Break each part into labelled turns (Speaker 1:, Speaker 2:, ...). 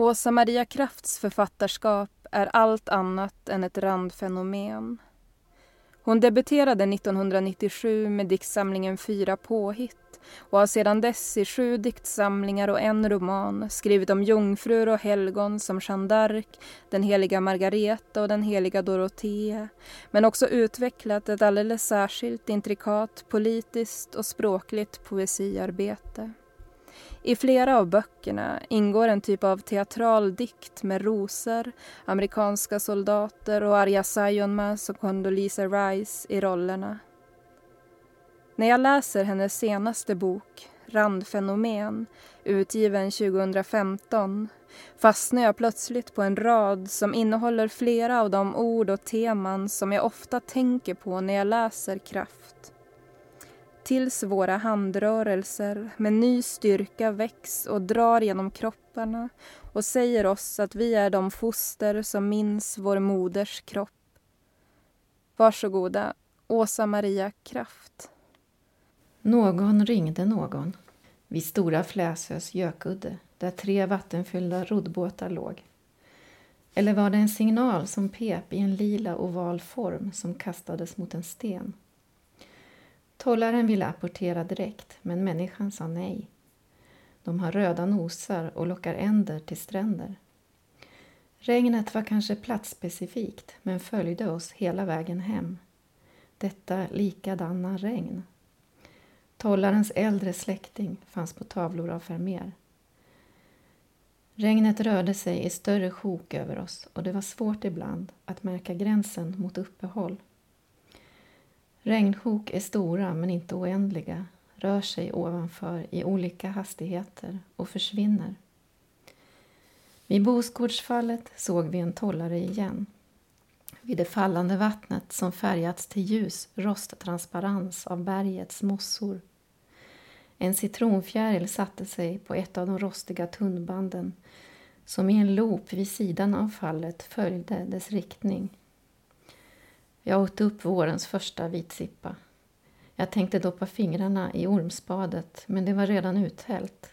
Speaker 1: Åsa Maria Krafts författarskap är allt annat än ett randfenomen. Hon debuterade 1997 med diktsamlingen Fyra påhitt och har sedan dess i sju diktsamlingar och en roman skrivit om jungfrur och helgon som Jeanne d'Arc, den heliga Margareta och den heliga Dorotea men också utvecklat ett alldeles särskilt intrikat politiskt och språkligt poesiarbete. I flera av böckerna ingår en typ av teatral dikt med rosor, amerikanska soldater och Arja Saijonmaa och Condoleezza Rice i rollerna. När jag läser hennes senaste bok, Randfenomen, utgiven 2015 fastnar jag plötsligt på en rad som innehåller flera av de ord och teman som jag ofta tänker på när jag läser Kraft. Tills våra handrörelser med ny styrka väcks och drar genom kropparna och säger oss att vi är de foster som minns vår moders kropp. Varsågoda, Åsa Maria Kraft.
Speaker 2: Någon ringde någon vid Stora Fläsös gökudde där tre vattenfyllda roddbåtar låg. Eller var det en signal som pep i en lila oval form som kastades mot en sten? Tollaren ville apportera direkt, men människan sa nej. De har röda nosar och lockar änder till stränder. Regnet var kanske platsspecifikt, men följde oss hela vägen hem. Detta likadana regn. Tollarens äldre släkting fanns på tavlor av Vermeer. Regnet rörde sig i större sjok över oss och det var svårt ibland att märka gränsen mot uppehåll. Regnsjok är stora men inte oändliga, rör sig ovanför i olika hastigheter och försvinner. Vid Bosgårdsfallet såg vi en tollare igen. Vid det fallande vattnet som färgats till ljus rosttransparens av bergets mossor en citronfjäril satte sig på ett av de rostiga tunnbanden som i en loop vid sidan av fallet följde dess riktning. Jag åt upp vårens första vitsippa. Jag tänkte doppa fingrarna i ormspadet, men det var redan uthällt.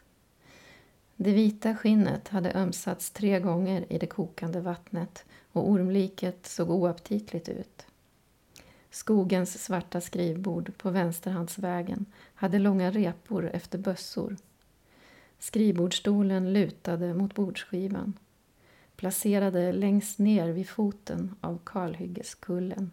Speaker 2: Det vita skinnet hade ömsats tre gånger i det kokande vattnet och ormliket såg oaptitligt ut. Skogens svarta skrivbord på vänsterhandsvägen hade långa repor efter bössor. Skrivbordsstolen lutade mot bordsskivan placerade längst ner vid foten av kalhyggeskullen.